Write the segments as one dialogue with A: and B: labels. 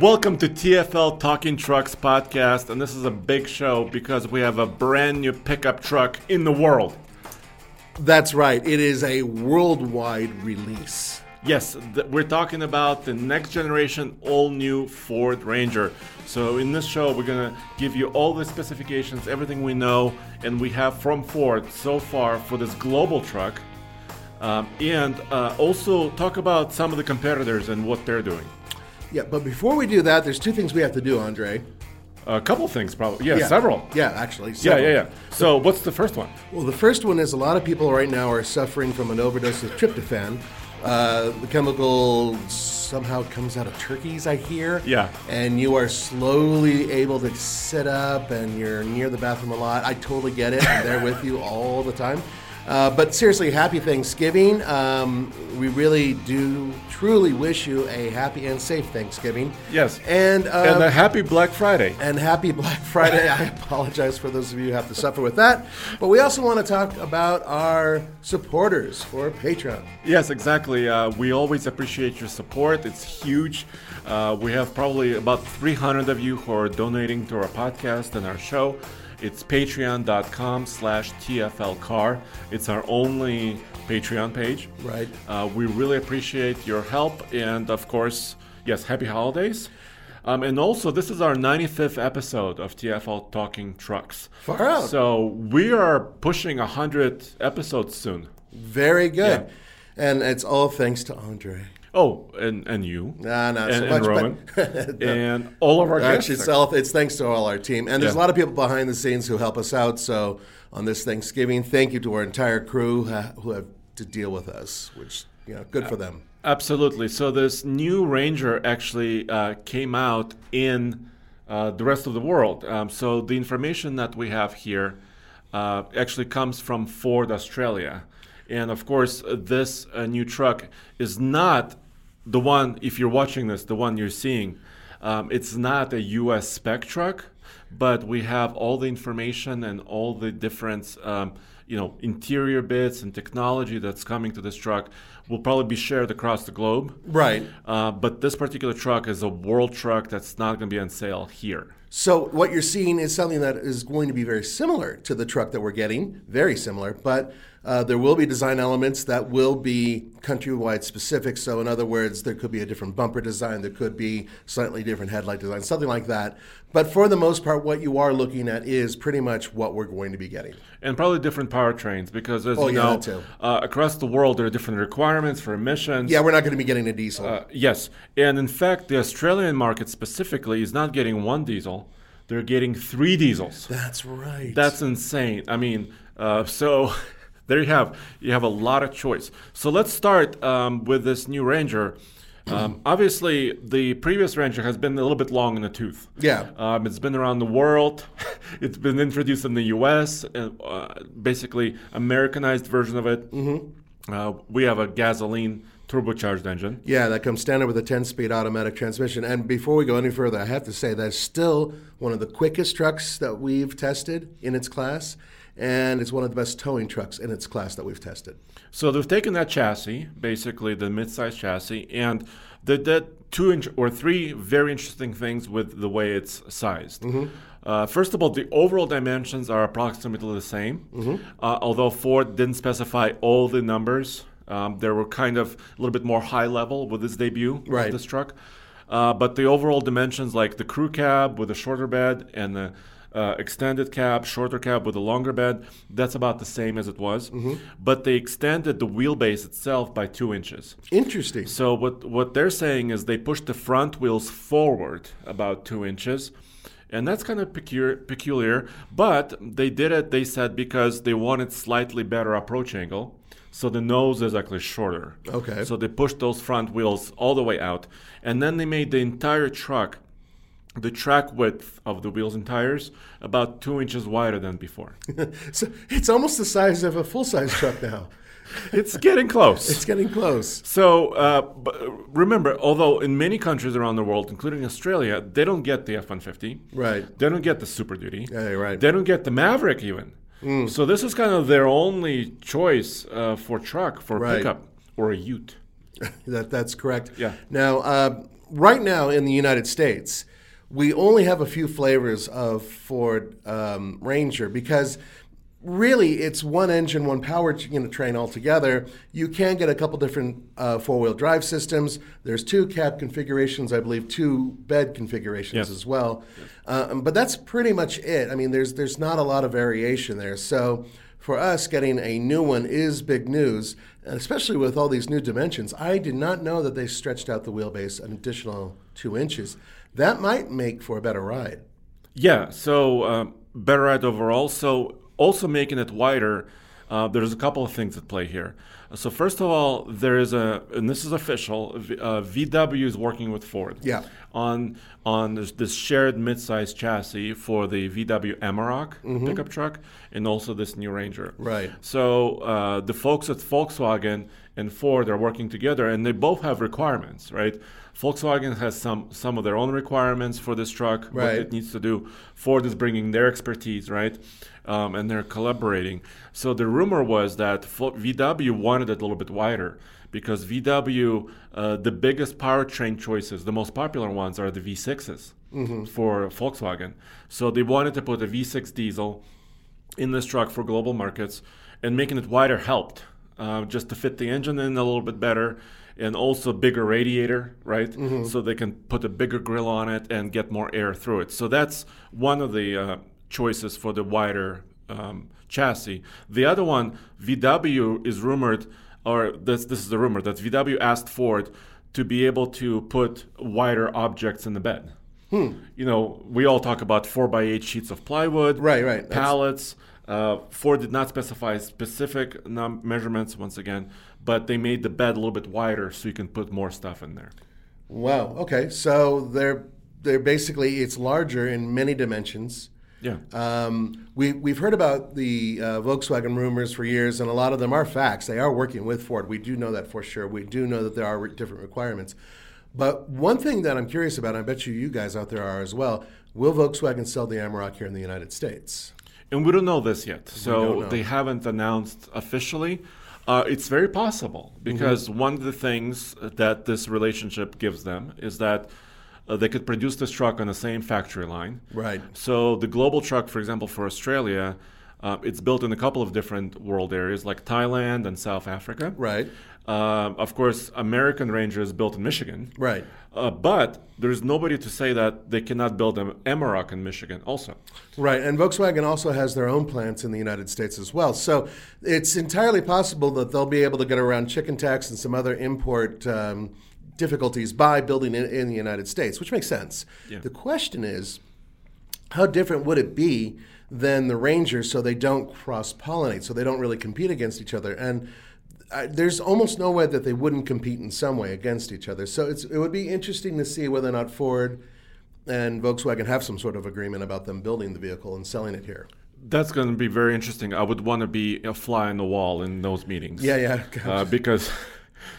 A: Welcome to TFL Talking Trucks podcast, and this is a big show because we have a brand new pickup truck in the world.
B: That's right. It is a worldwide release.
A: Yes, th- we're talking about the next generation all new Ford Ranger. So, in this show, we're going to give you all the specifications, everything we know, and we have from Ford so far for this global truck, um, and uh, also talk about some of the competitors and what they're doing.
B: Yeah, but before we do that, there's two things we have to do, Andre.
A: A couple things, probably. Yeah,
B: Yeah.
A: several.
B: Yeah, actually.
A: Yeah,
B: several.
A: yeah, yeah. So, what's the first one?
B: Well, the first one is a lot of people right now are suffering from an overdose of tryptophan. Uh, the chemical somehow comes out of turkeys, I hear.
A: Yeah.
B: And you are slowly able to sit up and you're near the bathroom a lot. I totally get it. I'm there with you all the time. Uh, but seriously, happy Thanksgiving. Um, we really do truly wish you a happy and safe Thanksgiving.
A: Yes.
B: And, uh,
A: and a happy Black Friday.
B: and happy Black Friday. I apologize for those of you who have to suffer with that. But we also want to talk about our supporters for Patreon.
A: Yes, exactly. Uh, we always appreciate your support. It's huge. Uh, we have probably about 300 of you who are donating to our podcast and our show. It's patreon.com slash tflcar. It's our only Patreon page.
B: Right.
A: Uh, we really appreciate your help. And of course, yes, happy holidays. Um, and also, this is our 95th episode of TFL Talking Trucks.
B: Far out.
A: So we are pushing 100 episodes soon.
B: Very good. And it's all thanks to Andre.
A: Oh, and and you,
B: Nah, not
A: and,
B: so
A: and Roman,
B: but-
A: and all of our guests.
B: Actually, it's, thanks to all our team. And there's
A: Yeah.
B: a lot of people behind the scenes who help us out. So on this Thanksgiving, thank you to our entire crew uh, who have to deal with us, which, you know, good for them.
A: Absolutely. So this new Ranger actually uh, came out in uh, the rest of the world. Um, so the information that we have here uh, actually comes from Ford Australia, and of course, uh, this uh, new truck is not the one. If you're watching this, the one you're seeing, um, it's not a U.S. spec truck, but we have all the information and all the different. Um, you know, interior bits and technology that's coming to this truck will probably be shared across the globe.
B: Right.
A: Uh, but this particular truck is a world truck that's not going to be on sale here.
B: So what you're seeing is something that is going to be very similar to the truck that we're getting, very similar, but uh, there will be design elements that will be countrywide specific. So in other words, there could be a different bumper design, there could be slightly different headlight design, something like that. But for the most part, what you are looking at is pretty much what we're going to be getting.
A: And probably different powertrains because, as
B: Oh,
A: you
B: yeah,
A: know. Uh, across the world there are different requirements for emissions.
B: Yeah, we're not going to be getting a diesel.
A: Uh, yes, and in fact, the Australian market specifically is not getting one diesel; they're getting three diesels.
B: That's right.
A: That's insane. I mean, uh, so there you have you have a lot of choice. So let's start um, with this new Ranger. Um, obviously, the previous Ranger has been a little bit long in the tooth.
B: Yeah.
A: Um, it's been around the world. it's been introduced in the U.S. Uh, basically, Americanized version of it. Mm-hmm. Uh, we have a gasoline turbocharged engine.
B: Yeah, that comes standard with a 10 speed automatic transmission. And before we go any further, I have to say that's still one of the quickest trucks that we've tested in its class. And it's one of the best towing trucks in its class that we've tested.
A: So they've taken that chassis, basically the mid-size chassis, and they did two inch or three very interesting things with the way it's sized.
B: Mm-hmm.
A: Uh, first of all, the overall dimensions are approximately the same,
B: Mm-hmm.
A: uh, although Ford didn't specify all the numbers. Um, they were kind of a little bit more high level with this debut
B: Right.
A: of this truck. Uh, but the overall dimensions, like the crew cab with a shorter bed and the uh, extended cab, shorter cab with a longer bed, that's about the same as it was. But they extended the wheelbase itself by two inches.
B: Interesting.
A: So what what they're saying is they pushed the front wheels forward about two inches, and that's kind of peculiar. Peculiar, but they did it. They said because they wanted slightly better approach angle, so the nose is actually shorter.
B: Okay.
A: So they pushed those front wheels all the way out, and then they made the entire truck. The track width of the wheels and tires about two inches wider than before.
B: So it's almost the size of a full size truck now.
A: it's getting close.
B: It's getting close.
A: So uh, but remember, although in many countries around the world, including Australia, they don't get the F-150.
B: Right.
A: They don't get the Super Duty.
B: Yeah, right.
A: They don't get the Maverick even. So this is kind of their only choice uh, for truck, for
B: Right.
A: pickup, or a Ute.
B: That, that's correct.
A: Yeah.
B: Now, uh, right now in the United States, we only have a few flavors of Ford um, Ranger because really it's one engine, one power you know, train altogether. You can get a couple different uh, four wheel drive systems. There's two cab configurations, I believe, two bed configurations
A: Yes.
B: as well. Uh, but that's pretty much it. I mean, there's there's not a lot of variation there. So for us, getting a new one is big news, and especially with all these new dimensions. I did not know that they stretched out the wheelbase an additional two inches. That might make for a better ride.
A: Yeah, so um, better ride overall. So also making it wider, uh, there's a couple of things at play here. So first of all, there is a, and this is official. Uh, VW is working with Ford.
B: Yeah.
A: On on this, this shared mid-size chassis for the VW Amarok pickup truck, and also this new Ranger.
B: Right.
A: So uh, the folks at Volkswagen and Ford are working together, and they both have requirements, right? Volkswagen has some some of their own requirements for this truck, what it needs to do. Ford is bringing their expertise, right? Um, and they're collaborating. So the rumor was that VW wanted it a little bit wider because VW, uh, the biggest powertrain choices, the most popular ones are the V6s for Volkswagen. So they wanted to put a V6 diesel in this truck for global markets, and making it wider helped uh, just to fit the engine in a little bit better, and also bigger radiator, right? So they can put a bigger grill on it and get more air through it. So that's one of the uh, choices for the wider um, chassis. The other one, VW is rumored, or this this is the rumor that VW asked Ford to be able to put wider objects in the bed.
B: Hmm.
A: You know, we all talk about four by eight sheets of plywood,
B: Right, right.
A: Pallets. Uh, Ford did not specify specific num- measurements once again, but they made the bed a little bit wider so you can put more stuff in there.
B: Wow. Okay. So they're they're basically it's larger in many dimensions.
A: Yeah.
B: Um, we we've heard about the uh, Volkswagen rumors for years, and a lot of them are facts. They are working with Ford. We do know that for sure. We do know that there are re- different requirements. But one thing that I'm curious about, and I bet you you guys out there are as well. Will Volkswagen sell the Amarok here in the United States?
A: And we don't know this yet, so they haven't announced officially. Uh, it's very possible because
B: Mm-hmm.
A: one of the things that this relationship gives them is that uh, they could produce this truck on the same factory line.
B: Right.
A: So the global truck, for example, for Australia, uh, it's built in a couple of different world areas like Thailand and South Africa.
B: Right.
A: Um, of course, American Ranger is built in Michigan.
B: Right.
A: Uh, but there's nobody to say that they cannot build an Amarok in Michigan also.
B: Right, and Volkswagen also has their own plants in the United States as well. So it's entirely possible that they'll be able to get around chicken tax and some other import um, difficulties by building in, in the United States, which makes sense.
A: Yeah.
B: The question is, how different would it be than the Ranger so they don't cross pollinate, so they don't really compete against each other? And I, there's almost no way that they wouldn't compete in some way against each other. So it's, it would be interesting to see whether or not Ford and Volkswagen have some sort of agreement about them building the vehicle and selling it here.
A: That's going to be very interesting. I would want to be a fly on the wall in those meetings.
B: Yeah, yeah.
A: Uh, because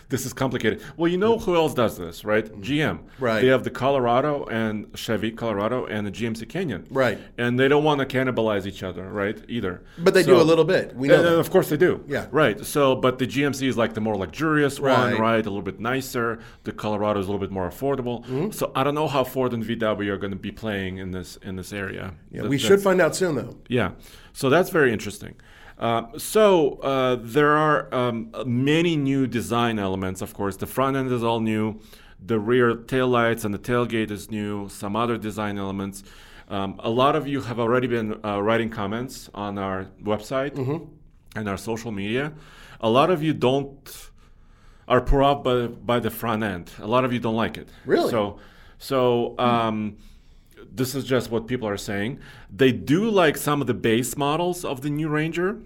A: this is complicated. Well, you know who else does this, right? GM.
B: Right.
A: They have the Colorado and Chevy Colorado and the GMC Canyon.
B: Right.
A: And they don't want to cannibalize each other, right? Either.
B: But they do a little bit. We know
A: and,
B: that.
A: Of course they do.
B: Yeah.
A: Right. So, but the GMC is like the more luxurious one,
B: Right.
A: right? A little bit nicer. The Colorado is a little bit more affordable.
B: Mm-hmm.
A: So I don't know how Ford and VW are going to be playing in this in this area.
B: Yeah,
A: That-
B: we should find out soon, though.
A: yeah, so that's very interesting. Uh, so uh, there are um, many new design elements. Of course, the front end is all new. The rear taillights and the tailgate is new. Some other design elements. Um, a lot of you have already been uh, writing comments on our website and our social media. A lot of you don't are put off by, by the front end. A lot of you don't like it.
B: Really?
A: So, so um, this is just what people are saying. They do like some of the base models of the new Ranger.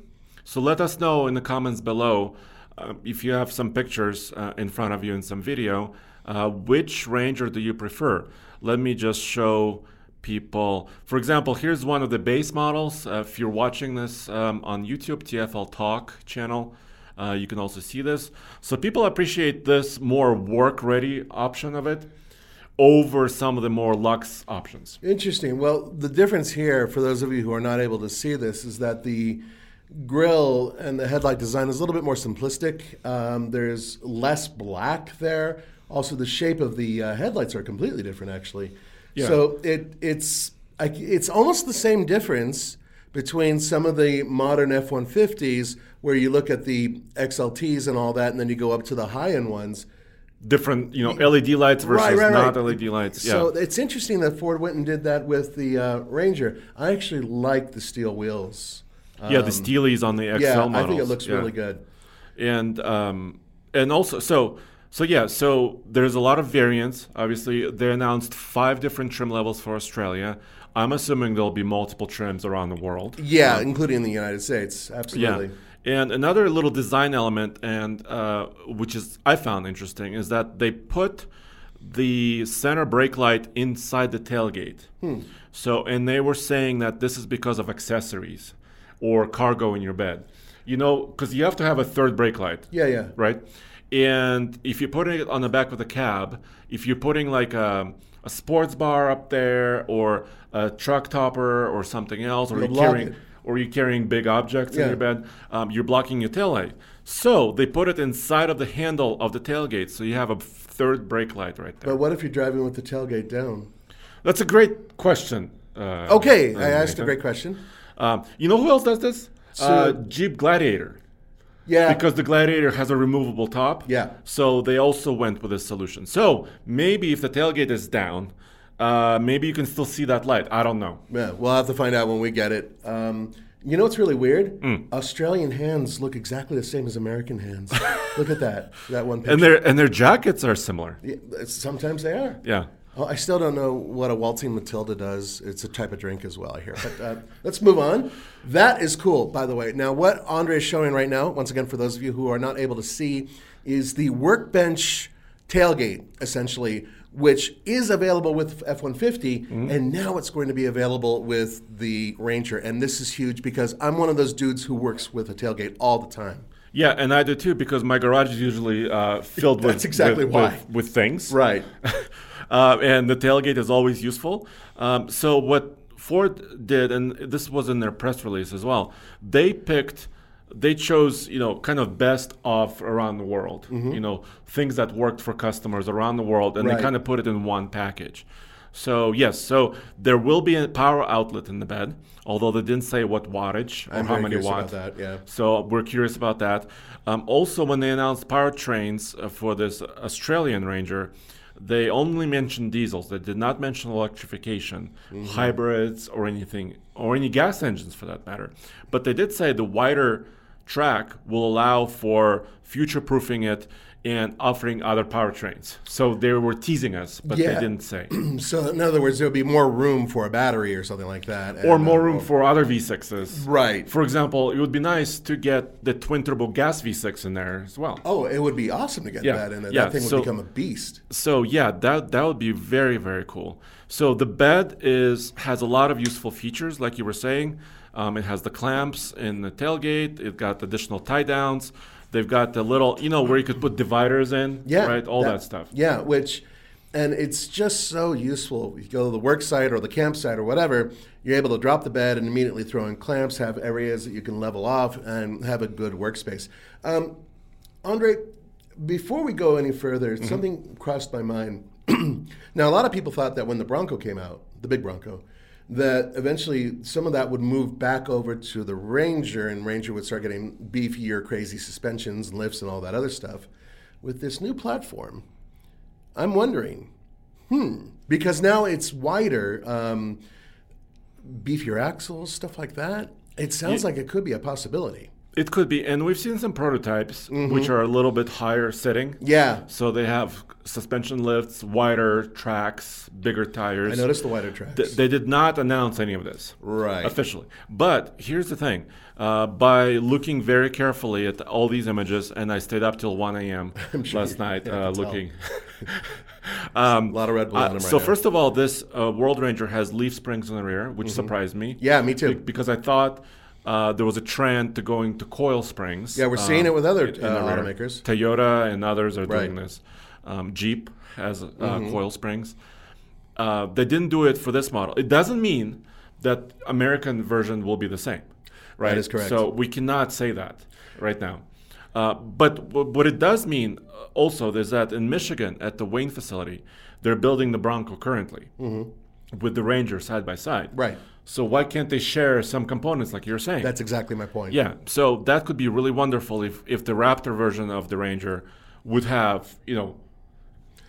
A: So let us know in the comments below uh, if you have some pictures uh, in front of you and some video. Uh, which Ranger do you prefer? Let me just show people. For example, here's one of the base models. Uh, if you're watching this um, on YouTube, TFL Talk channel, uh, you can also see this. So people appreciate this more work-ready option of it over some of the more luxe options.
B: Interesting. Well, the difference here, for those of you who are not able to see this, is that the grill and the headlight design is a little bit more simplistic. Um, there's less black there. Also, the shape of the uh, headlights are completely different, actually.
A: Yeah.
B: So it it's I, it's almost the same difference between some of the modern F-150s, where you look at the XLTs and all that, and then you go up to the high-end ones.
A: Different, you know, LED lights versus
B: Right, right,
A: not
B: right.
A: LED lights. Yeah.
B: So it's interesting that Ford went and did that with the uh, Ranger. I actually like the steel wheels.
A: yeah, the Steelies on the XL
B: yeah,
A: models.
B: I think it looks
A: yeah.
B: really good.
A: and um, and also so so yeah so there's a lot of variants obviously they announced five different trim levels for australia i'm assuming there'll be multiple trims around the world
B: Yeah, including in the United States. Absolutely.
A: yeah and another little design element and uh, which is i found interesting is that they put the center brake light inside the tailgate so and they were saying that this is because of accessories or cargo in your bed you know because you have to have a third brake light
B: Yeah, yeah.
A: right? And if you're putting it on the back of the cab, if you're putting like a, a sports bar up there or a truck topper or something else, or
B: You'll
A: you're carrying
B: it.
A: Or you're carrying big objects
B: Yeah.
A: in your bed, um, you're blocking your taillight. So they put it inside of the handle of the tailgate, so you have a third brake light right there.
B: But what if you're driving with the tailgate down?
A: That's a great question. Uh,
B: Okay, I asked a great question.
A: Um, you know who else does this? uh, Jeep Gladiator.
B: Yeah.
A: because the Gladiator has a removable top.
B: Yeah.
A: So they also went with this solution. So maybe if the tailgate is down, uh, maybe you can still see that light. I don't know.
B: yeah, we'll have to find out when we get it. Um, you know what's really weird?
A: Hmm.
B: Australian hands look exactly the same as American hands. look at that. That one picture.
A: And their and their jackets are similar.
B: Yeah, sometimes they are.
A: Yeah.
B: Oh, I still don't know what a waltzing Matilda does. It's a type of drink as well, I hear. But uh, let's move on. That is cool, by the way. Now, what Andre is showing right now, once again, for those of you who are not able to see, is the workbench tailgate, essentially, which is available with F 150, and now it's going to be available with the Ranger. And this is huge because I'm one of those dudes who works with a tailgate all the time.
A: Yeah, and I do too because my garage is usually uh, filled with
B: That's exactly
A: with,
B: why.
A: with, with things.
B: Right.
A: uh, and the tailgate is always useful. Um, so what Ford did, and this was in their press release as well, they picked, they chose, you know, kind of best of around the world. You know, things that worked for customers around the world, and
B: Mm-hmm. Right.
A: they kind of put it in one package. So yes, so there will be a power outlet in the bed, although they didn't say what wattage or
B: I'm
A: how many watts.
B: that, yeah.
A: So we're curious about that. Um, also, when they announced powertrains uh, for this Australian Ranger, they only mentioned diesels. They did not mention electrification,
B: Mm-hmm.
A: hybrids, or anything, or any gas engines for that matter. But they did say the wider track will allow for future proofing it and offering other powertrains. So they were teasing us, but
B: Yeah.
A: they didn't say.
B: So in other words, there would be more room for a battery or something like that,
A: or more
B: uh,
A: room for other V6s.
B: Right.
A: For example, it would be nice to get the twin turbo gas V6 in there as well.
B: Oh, it would be awesome to get
A: Yeah,
B: that, in there.
A: yeah,
B: that thing would
A: so-
B: become a beast.
A: So yeah, that that would be very very cool. So the bed is has a lot of useful features, like you were saying. Um, it has the clamps in the tailgate. It got additional tie downs. They've got the little, you know, where you could put dividers in.
B: Yeah,
A: Right. All that, stuff.
B: Yeah, which, and it's just so useful. You go to the work site or the campsite or whatever, you're able to drop the bed and immediately throw in clamps, have areas that you can level off, and have a good workspace. Um, Andre, before we go any further,
A: Mm-hmm.
B: something crossed my mind. now, a lot of people thought that when the Bronco came out, the big Bronco, that eventually some of that would move back over to the Ranger, and Ranger would start getting beefier, crazy suspensions and lifts and all that other stuff. With this new platform, I'm wondering, hmm, because now it's wider, um, beefier axles, stuff like that. It sounds like it could be a possibility.
A: It could be, and we've seen some prototypes
B: Mm-hmm.
A: which are a little bit higher sitting.
B: Yeah,
A: So they have suspension lifts, wider tracks, bigger tires.
B: I noticed the wider tracks.
A: Th- they did not announce any of this
B: Right.
A: officially. But here's the thing: uh, by looking very carefully at all these images, and I stayed up till 1 a.m.
B: sure
A: last night uh, looking. um,
B: a lot of Red Bull
A: uh,
B: right
A: so
B: now.
A: first of all, this uh, World Ranger has leaf springs in the rear, which surprised me.
B: Mm-hmm. Yeah, me too.
A: Be- because I thought. Uh, there was a trend to going to coil springs.
B: Yeah, we're seeing
A: uh,
B: it with other,
A: in- in
B: uh, automakers.
A: Toyota and others are doing
B: Right. Mm-hmm.
A: this. Um, Jeep has uh, coil springs. Uh, they didn't do it for this model. It doesn't mean that American version will be the same, right?
B: is correct.
A: So we cannot say that right now. Uh, but w- what it does mean uh, also is that in Michigan at the Wayne facility, they're building the Bronco currently with the Ranger side by side.
B: Mm-hmm. Right.
A: So why can't they share some components like you're saying?
B: That's exactly my point.
A: Yeah, so that could be really wonderful if, if the Raptor version of the Ranger would have, you know,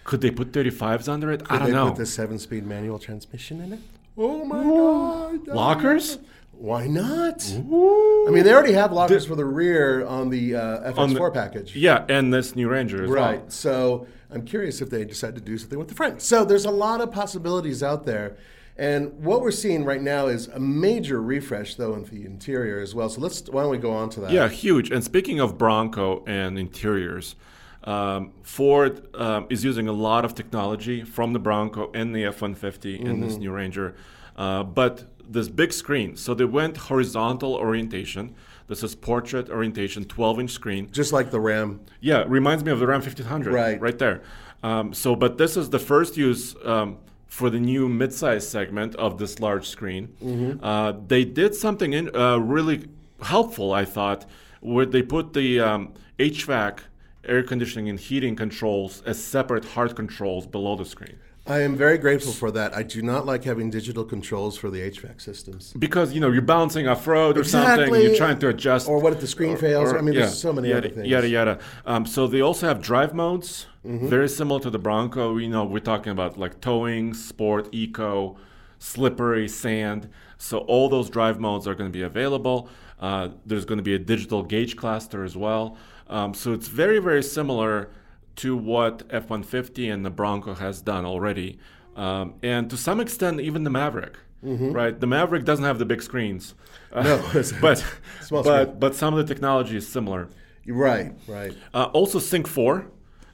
A: could they put 35s under it? I don't
B: they
A: know.
B: put the seven-speed manual transmission in it? Oh my God!
A: Lockers?
B: Why not? I mean, they already have lockers for the rear on the uh,
A: On
B: FX4
A: the-
B: package.
A: Yeah, and this new Ranger as
B: Right.
A: well.
B: So I'm curious if they decide to do something with the front. So there's a lot of possibilities out there. And what we're seeing right now is a major refresh, though, in the interior as well. So let's why don't we go on to that?
A: Yeah, huge. And speaking of Bronco and interiors, um, Ford um, is using a lot of technology from the Bronco and the F 150 in this new Ranger. Uh, but this big screen, so they went horizontal orientation. This is portrait orientation, 12 inch screen.
B: Just like the Ram.
A: Yeah, reminds me of the Ram 1500.
B: Right.
A: Right there. Um, so, but this is the first use um, for the new midsize segment of this large screen.
B: Mm-hmm.
A: Uh, they did something in, uh, really helpful, I thought, where they put the um, HVAC, air conditioning, and heating controls as separate hard controls below the screen.
B: I am very grateful for that. I do not like having digital controls for the HVAC systems.
A: Because you know you're bouncing off road or something,
B: Exactly.
A: you're trying to adjust.
B: Or what if the screen fails? I mean, there's so many
A: yada,
B: other things.
A: Yada yada. Um, so they also have drive modes,
B: Mm-hmm.
A: very similar to the Bronco. You know, we're talking about like towing, sport, eco, slippery, sand. So all those drive modes are going to be available. Uh, there's going to be a digital gauge cluster as well. Um, so it's very very similar to what F-150 and the Bronco has done already, um, and to some extent even the Maverick. Right, the Maverick doesn't have the big screens, Uh,
B: Mm-hmm. No,
A: but
B: Small
A: but
B: screen.
A: but some of the technology is similar.
B: Right, right.
A: Uh, also, Sync 4,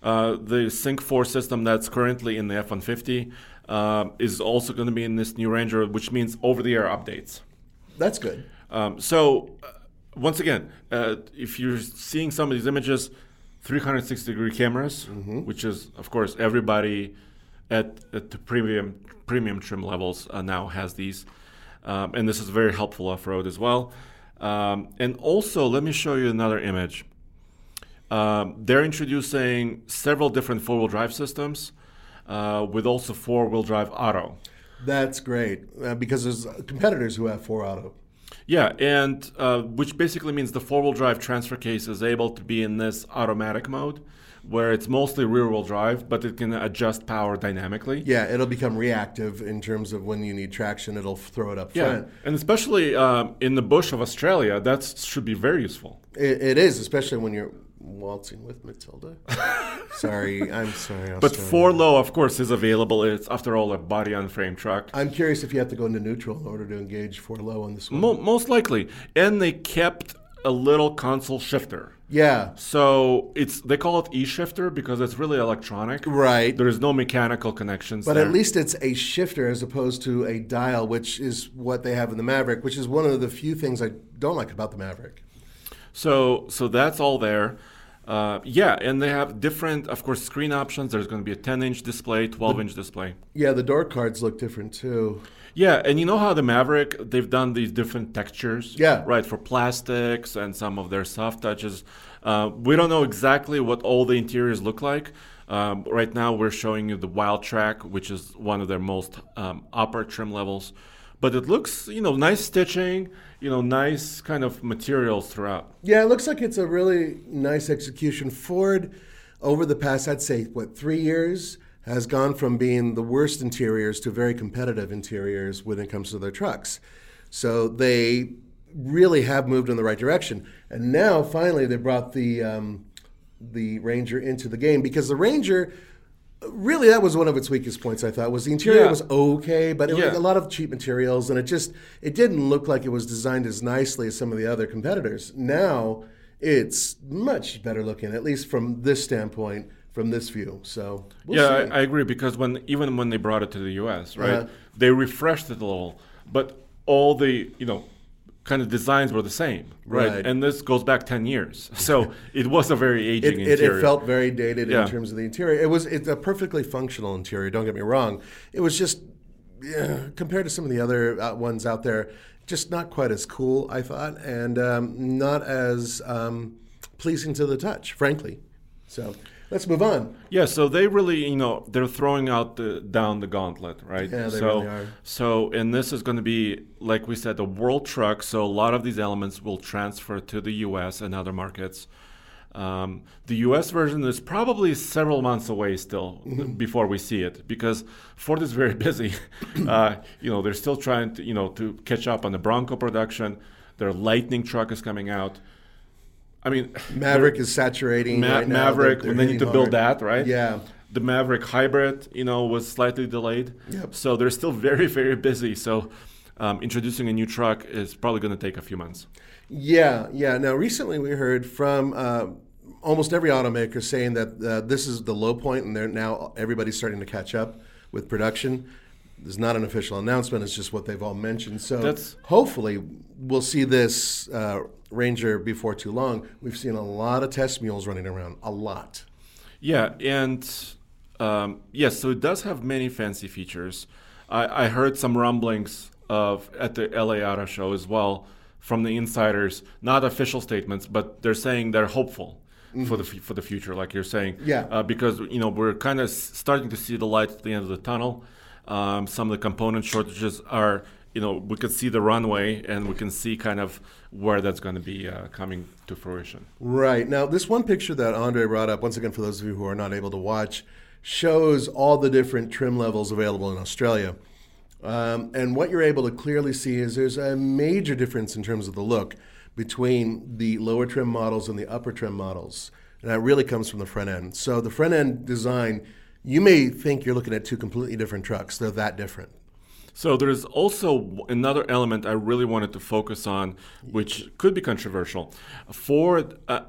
A: uh, the Sync 4 system that's currently in the F 150, uh, is also going to be in this new Ranger, which means over the air updates.
B: That's good.
A: Um, so, uh, once again, uh, if you're seeing some of these images, 360 degree cameras, which is, of course, everybody at, at the premium premium trim levels uh, now has these, um, and this is very helpful off road as well. Um, and also, let me show you another image. Um, they're introducing several different four wheel drive systems uh, with also four wheel drive auto.
B: That's great uh, because there's competitors who have four auto.
A: Yeah, and uh, which basically means the four wheel drive transfer case is able to be in this automatic mode where it's mostly rear wheel drive, but it can adjust power dynamically.
B: Yeah, it'll become reactive in terms of when you need traction, it'll throw it up
A: Yeah,
B: front.
A: and especially um, in the bush of Australia, that should be very useful.
B: It, it is, especially when you're waltzing with Matilda. sorry, I'm sorry.
A: But four low, of course, is available. It's after all a body on frame truck.
B: I'm curious if you have to go into neutral in order to engage four low on this one.
A: Mo- most likely, and they kept a little console shifter.
B: yeah,
A: So it's they call it e-shifter because it's really electronic.
B: right.
A: There is no mechanical connections.
B: But
A: there.
B: at least it's a shifter as opposed to a dial, which is what they have in the Maverick, which is one of the few things I don't like about the Maverick.
A: So so that's all there. Uh, yeah, and they have different, of course, screen options. There's going to be a 10-inch display, 12-inch display.
B: Yeah, the door cards look different too.
A: Yeah, and you know how the Maverick they've done these different textures.
B: Yeah.
A: Right for plastics and some of their soft touches. Uh, we don't know exactly what all the interiors look like. Um, right now, we're showing you the Wildtrak, which is one of their most um, upper trim levels. But it looks, you know, nice stitching, you know, nice kind of materials throughout.
B: Yeah, it looks like it's a really nice execution. Ford, over the past, I'd say, what, three years, has gone from being the worst interiors to very competitive interiors when it comes to their trucks. So they really have moved in the right direction. And now, finally, they brought the um, the Ranger into the game because the Ranger. Really, that was one of its weakest points. I thought was the interior
A: Yeah.
B: was okay, but it was a lot of cheap materials, and it just it didn't look like it was designed as nicely as some of the other competitors. Now it's much better looking, at least from this standpoint, from this view. So we'll
A: yeah. I, I agree because when even when they brought it to the U.S., right,
B: Uh-huh.
A: they refreshed it a little, but all the you know kind of designs were the same, right?
B: Right.
A: And this goes back ten years, so it was a very
B: it,
A: aging
B: it,
A: interior.
B: it felt very dated
A: Yeah.
B: in terms of the interior. It was it's a perfectly functional interior. Don't get me wrong. It was just yeah, compared to some of the other uh, ones out there, just not quite as cool. I thought, and um, not as um, pleasing to the touch, frankly. So let's move on.
A: Yeah, so they really, you know, they're throwing out the down the gauntlet, right?
B: Yeah, they
A: so,
B: really are.
A: So, and this is going to be, like we said, a world truck. So a lot of these elements will transfer to the U.S. and other markets. Um, the U.S. version is probably several months away still
B: Mm-hmm.
A: before we see it because Ford is very busy. uh, you know, they're still trying to, you know, to catch up on the Bronco production. Their Lightning truck is coming out. I mean,
B: Maverick is saturating.
A: Ma-
B: right.
A: Maverick,
B: They're-
A: when
B: they're
A: they need to build
B: hard.
A: that, right?
B: Yeah.
A: The Maverick hybrid, you know, was slightly delayed.
B: Yep.
A: So they're still very, very busy. So um, introducing a new truck is probably going to take a few months.
B: Yeah, yeah. Now, recently we heard from uh, almost every automaker saying that uh, this is the low point, and they're now everybody's starting to catch up with production. There's not an official announcement; it's just what they've all mentioned. So,
A: That's-
B: hopefully, we'll see this uh, Ranger before too long. We've seen a lot of test mules running around, a lot.
A: Yeah, and um, yes, so it does have many fancy features. I, I heard some rumblings of at the LA Auto Show as well from the insiders, not official statements, but they're saying they're hopeful for the f- for the future, like you're saying.
B: Yeah.
A: Uh, because you know we're kind of s- starting to see the light at the end of the tunnel. Um, some of the component shortages are, you know, we can see the runway and we can see kind of where that's going to be uh, coming to fruition.
B: Right. Now, this one picture that Andre brought up, once again, for those of you who are not able to watch, shows all the different trim levels available in Australia. Um, and what you're able to clearly see is there's a major difference in terms of the look between the lower trim models and the upper trim models. And that really comes from the front end. So, the front end design, you may think you're looking at two completely different trucks, they're that different.
A: So there's also another element I really wanted to focus on, which could be controversial. Ford uh,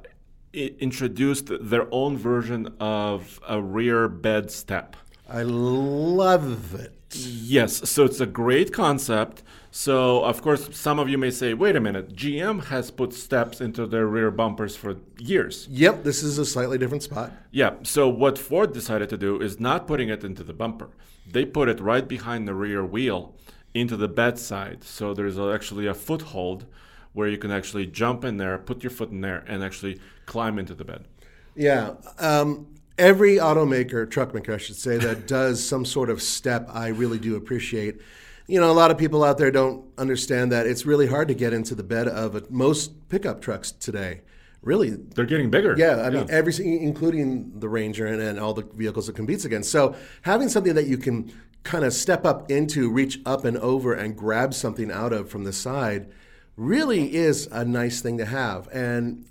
A: introduced their own version of a rear bed step.
B: I love it.
A: Yes, so it's a great concept. So, of course, some of you may say, wait a minute, GM has put steps into their rear bumpers for years.
B: Yep, this is a slightly different spot.
A: Yeah, so what Ford decided to do is not putting it into the bumper. They put it right behind the rear wheel into the bed side. So there's actually a foothold where you can actually jump in there, put your foot in there, and actually climb into the bed.
B: Yeah. Um, every automaker, truck maker, I should say, that does some sort of step, I really do appreciate. You know, a lot of people out there don't understand that it's really hard to get into the bed of a, most pickup trucks today. Really,
A: They're getting bigger.
B: yeah, I mean, every including the Ranger and, and all the vehicles it competes against. So having something that you can kind of step up into, reach up and over, and grab something out of from the side, really is a nice thing to have. And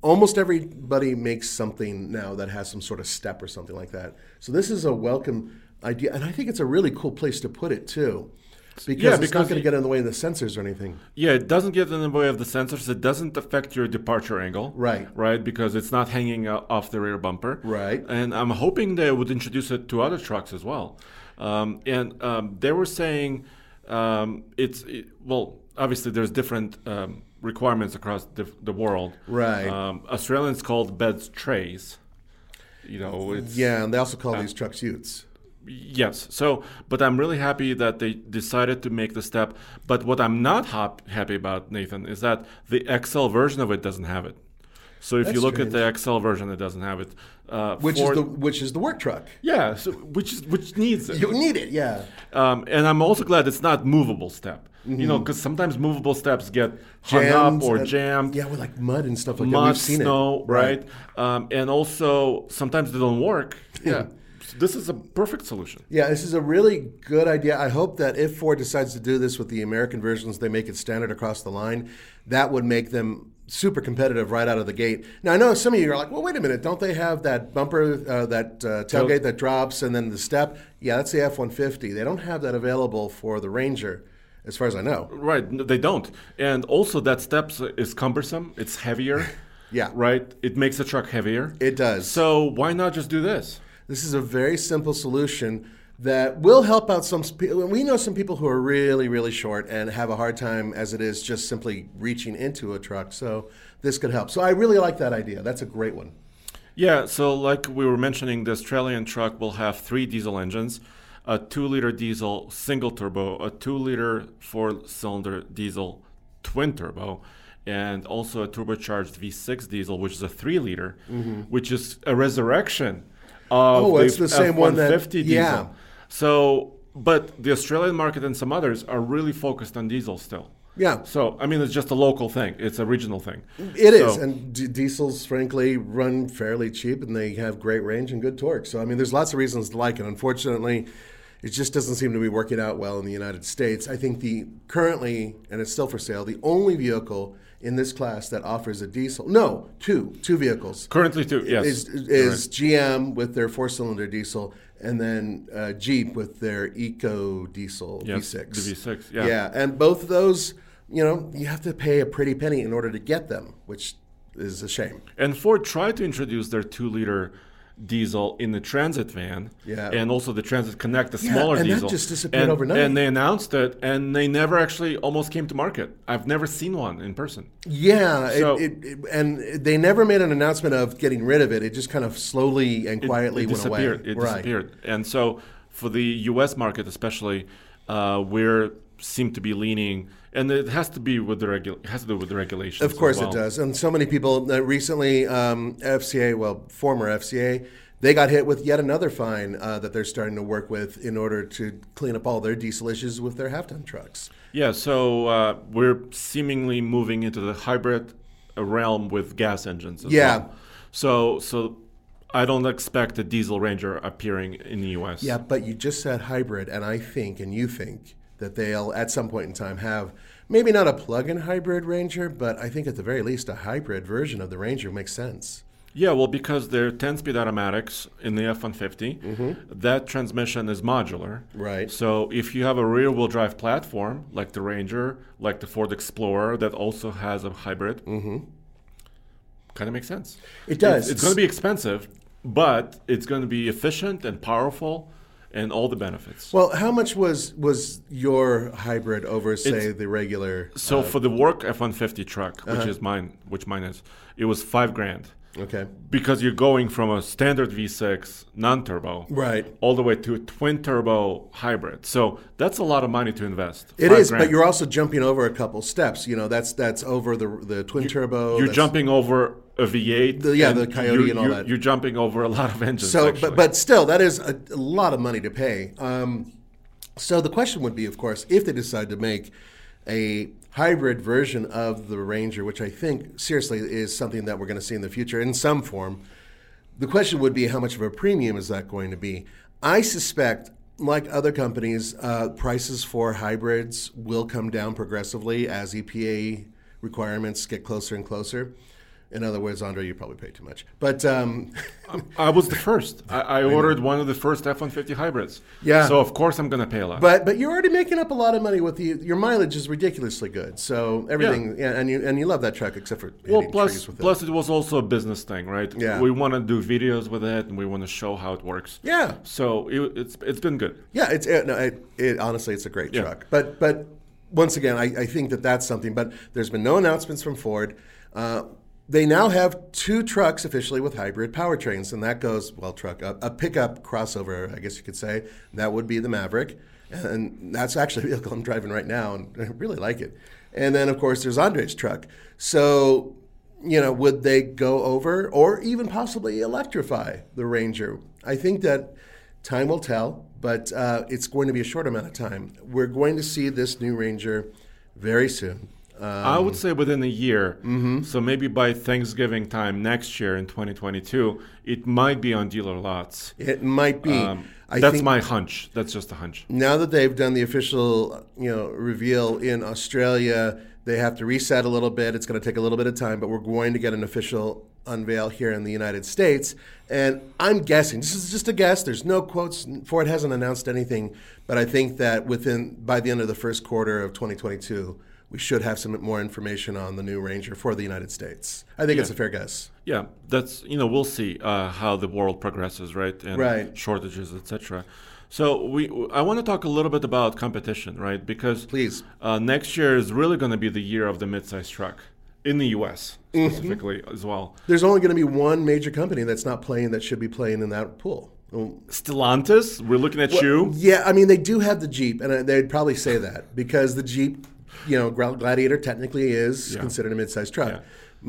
B: almost everybody makes something now that has some sort of step or something like that. So this is a welcome idea, and I think it's a really cool place to put it too. Because
A: Yeah,
B: it's not going to get in the way of the sensors or anything.
A: Yeah, it doesn't get in the way of the sensors. It doesn't affect your departure angle.
B: Right.
A: Right, because it's not hanging off the rear bumper.
B: Right.
A: And I'm hoping they would introduce it to other trucks as well. Um, and um, they were saying um, it's it, well, obviously there's different um, requirements across the, the world.
B: Right.
A: Um, Australians called beds trays. You know, it's
B: Yeah, and they also call these trucks Utes.
A: Yes. So, but I'm really happy that they decided to make the step. But what I'm not hap- happy about, Nathan, is that the XL version of it doesn't have it. So if
B: That's
A: you look at the XL version, it doesn't have it. Uh,
B: Which
A: Ford-
B: is the which is the work truck.
A: yeah, so which is which needs it.
B: You need it, yeah.
A: Um, and I'm also glad it's not movable step. You know, because sometimes movable steps get hung
B: Mm-hmm. Jammed
A: up or jammed.
B: Yeah, with like mud and stuff like that.
A: mud,
B: We've seen
A: snow,
B: it.
A: right? Um, and also sometimes they don't work. Yeah. This is a perfect solution.
B: Yeah, this is a really good idea. I hope that if Ford decides to do this with the American versions, they make it standard across the line. That would make them super competitive right out of the gate. Now, I know some of you are like, well, wait a minute, don't they have that bumper, uh, that uh, tailgate that drops and then the step? Yeah, that's the F 150. They don't have that available for the Ranger, as far as I know.
A: Right, they don't. And also that steps is cumbersome. It's heavier.
B: Yeah.
A: Right? It makes the truck heavier.
B: It does.
A: So why not just do this?
B: This is a very simple solution that will help out some. sp- We know some people who are really, really short and have a hard time as it is just simply reaching into a truck. So this could help. So I really like that idea. That's a great one.
A: Yeah, so like we were mentioning, the Australian truck will have three diesel engines a 2 liter diesel single turbo, a 2 liter four cylinder diesel twin turbo, and also a turbocharged V6 diesel, which is a 3 liter, which is a resurrection
B: Mm-hmm. Oh, it's the same one that-
A: F-150 diesel.
B: yeah.
A: So, but the Australian market and some others are really focused on diesel still.
B: Yeah.
A: So, I mean, it's just a local thing. It's a regional thing.
B: It is,
A: So-
B: and d- diesels, frankly, run fairly cheap, and they have great range and good torque. So, I mean, there's lots of reasons to like it. Unfortunately, it just doesn't seem to be working out well in the United States. I think the currently, and it's still for sale, the only vehicle in this class that offers a diesel. No, two, two vehicles.
A: Currently, two. Yes.
B: Is, is GM with their four-cylinder diesel, and then uh, Jeep with their Eco Diesel
A: Yes,
B: V6.
A: the V6, yeah.
B: Yeah, and both of those, you know, you have to pay a pretty penny in order to get them, which is a shame.
A: And Ford tried to introduce their two liter diesel in the Transit van,
B: Yeah.
A: and also the Transit Connect, the
B: Yeah,
A: smaller
B: and that
A: diesel.
B: just disappeared
A: and,
B: overnight.
A: And they announced it, and they never actually almost came to market. I've never seen one in person.
B: Yeah,
A: So-
B: it, it, it, and they never made an announcement of getting rid of it. It just kind of slowly and quietly went away.
A: It
B: right.
A: disappeared. And so for the U.S. market, especially, uh, we're seem to be leaning, and it has to be with the regu- has to do with the regulations.
B: Of course
A: well.
B: it does. And so many people uh, recently, um, FCA, well, former FCA, they got hit with yet another fine uh, that they're starting to work with in order to clean up all their diesel issues with their half ton trucks.
A: Yeah, so uh, we're seemingly moving into the hybrid uh, realm with gas engines. As
B: Yeah.
A: Well. So, so I don't expect a diesel Ranger appearing in the U.S.
B: Yeah, but you just said hybrid, and I think, and you think, that they'll at some point in time have maybe not a plug-in hybrid Ranger, but I think at the very least a hybrid version of the Ranger makes sense.
A: Yeah, well, because they're 10-speed automatics in the F-150, that transmission is modular.
B: Mm-hmm. Right.
A: So if you have a rear-wheel drive platform like the Ranger, like the Ford Explorer, that also has a hybrid, kind of makes sense.
B: Mm-hmm. It does.
A: It's, it's going to be expensive, but it's going to be efficient and powerful, and all the benefits.
B: Well, how much was was your hybrid over, say,
A: It's-
B: the regular?
A: So for the work F-150 truck, which
B: Uh-huh.
A: is mine, which mine is, it was five grand
B: Okay.
A: because you're going from a standard V6 non-turbo
B: Right.
A: all the way to a twin turbo hybrid. So that's a lot of money to invest.
B: It is,
A: grand.
B: but you're also jumping over a couple steps. You know, that's that's over the the twin turbo.
A: you're
B: that's-
A: jumping over a V8.
B: The- yeah, the Coyote and all
A: you're-
B: that.
A: You're jumping over a lot of engines.
B: So,
A: actually.
B: but but still, that is a, a lot of money to pay. Um, So the question would be, of course, if they decide to make a hybrid version of the Ranger, which I think seriously is something that we're going to see in the future in some form. The question would be how much of a premium is that going to be? I suspect, like other companies, uh, prices for hybrids will come down progressively as EPA requirements get closer and closer. In other words, Andre, you probably pay too much. But um,
A: I was the first. I, I ordered one of the first F-150 hybrids.
B: Yeah.
A: So of course I'm going to pay a lot.
B: but but you're already making up a lot of money with the your mileage is ridiculously good. So everything, yeah, and you and you love that truck except for
A: well, plus plus
B: it.
A: it was also a business thing, right?
B: Yeah.
A: We want to do videos with it, and we want to show how it works.
B: Yeah.
A: So it, it's it's been good.
B: Yeah, it's it, no, it, it honestly it's a great
A: Yeah.
B: truck. But but once again, I, I think that that's something. But there's been no announcements from Ford. Uh, they now have two trucks officially with hybrid powertrains, and that goes well, truck a, a pickup crossover, I guess you could say. That would be the Maverick, and that's actually a vehicle I'm driving right now, and I really like it. And then of course there's Andre's truck. So you know, would they go over or even possibly electrify the Ranger? I think that time will tell, but uh, it's going to be a short amount of time. We're going to see this new Ranger very soon. Uh,
A: I would say within a year.
B: Mm-hmm.
A: So maybe by Thanksgiving time next year in 2022, it might be on dealer lots.
B: it might be.
A: Um, that's my hunch. That's just a hunch.
B: now that they've done the official, you know, reveal in Australia, they have to reset a little bit. It's going to take a little bit of time, but we're going to get an official unveil here in the United States. And I'm guessing, this is just a guess. There's no quotes. Ford hasn't announced anything, but I think that within by the end of the first quarter of 2022, we should have some more information on the new Ranger for the United States. I think it's a fair guess.
A: Yeah, that's you know we'll see uh, how the world progresses, right? And
B: Right.
A: Shortages, etc. So we I want to talk a little bit about competition, right? Because
B: Please.
A: uh, next year is really going to be the year of the midsize truck in the U.S.
B: Mm-hmm.
A: specifically as well.
B: There's only going to be one major company that's not playing that should be playing in that pool.
A: Stellantis, we're looking at you.
B: Yeah, I mean they do have the Jeep, and uh, they'd probably say that because the Jeep, you know, Gladiator technically is
A: Yeah.
B: considered a mid-sized truck,
A: Yeah.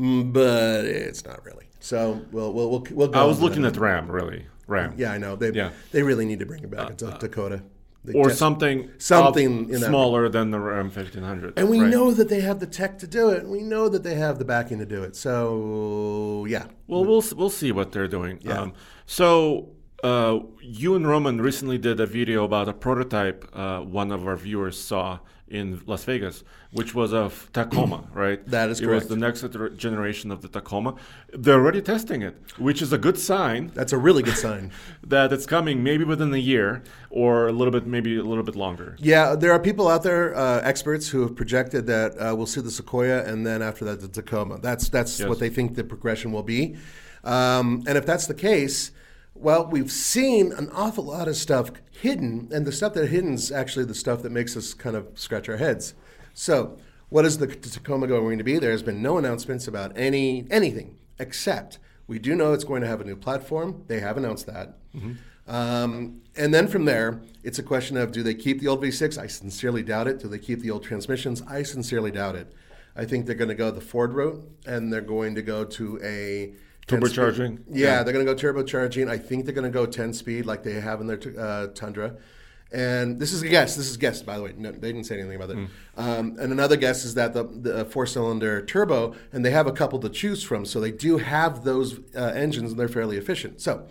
B: Mm, but it's not really. So we'll we'll we'll, we'll go.
A: I was looking at Ram, really. Ram.
B: Yeah, I know they
A: Yeah. Uh,
B: they really need to bring it back into Dakota. They
A: Or something
B: something in that-
A: smaller than the Ram 1500.
B: And we
A: right?
B: know that they have the tech to do it. We know that they have the backing to do it. So yeah,
A: Well, we'll we'll see what they're doing.
B: Yeah.
A: Um, so uh, you and Roman recently did a video about a prototype uh, one of our viewers saw in Las Vegas, which was of Tacoma, right?
B: That is
A: It
B: correct.
A: was the next iter- generation of the Tacoma. They're already testing it, which is a good sign
B: that's a really good sign.
A: that it's coming maybe within a year or a little bit, maybe a little bit longer.
B: Yeah, there are people out there, uh, experts, who have projected that uh, we'll see the Sequoia and then after that the Tacoma. That's that's
A: Yes.
B: what they think the progression will be. Um, and if that's the case, well, we've seen an awful lot of stuff hidden, and the stuff that hidden is actually the stuff that makes us kind of scratch our heads. So, what is the Tacoma going to be? There has been no announcements about any anything except we do know it's going to have a new platform. They have announced that. Um, and then from there, it's a question of do they keep the old V6? I sincerely doubt it. Do they keep the old transmissions? I sincerely doubt it. I think they're going to go the Ford route and they're going to go to a 10 speed-
A: Turbocharging?
B: Yeah,
A: Yeah.
B: they're going to go turbocharging. I think they're going to go 10 speed like they have in their uh, Tundra. And this is a guess. This is a guess, by the way. No, they didn't say anything about it. Um, and another guess is that the, the four-cylinder turbo, and they have a couple to choose from, so they do have those uh, engines, and they're fairly efficient. So,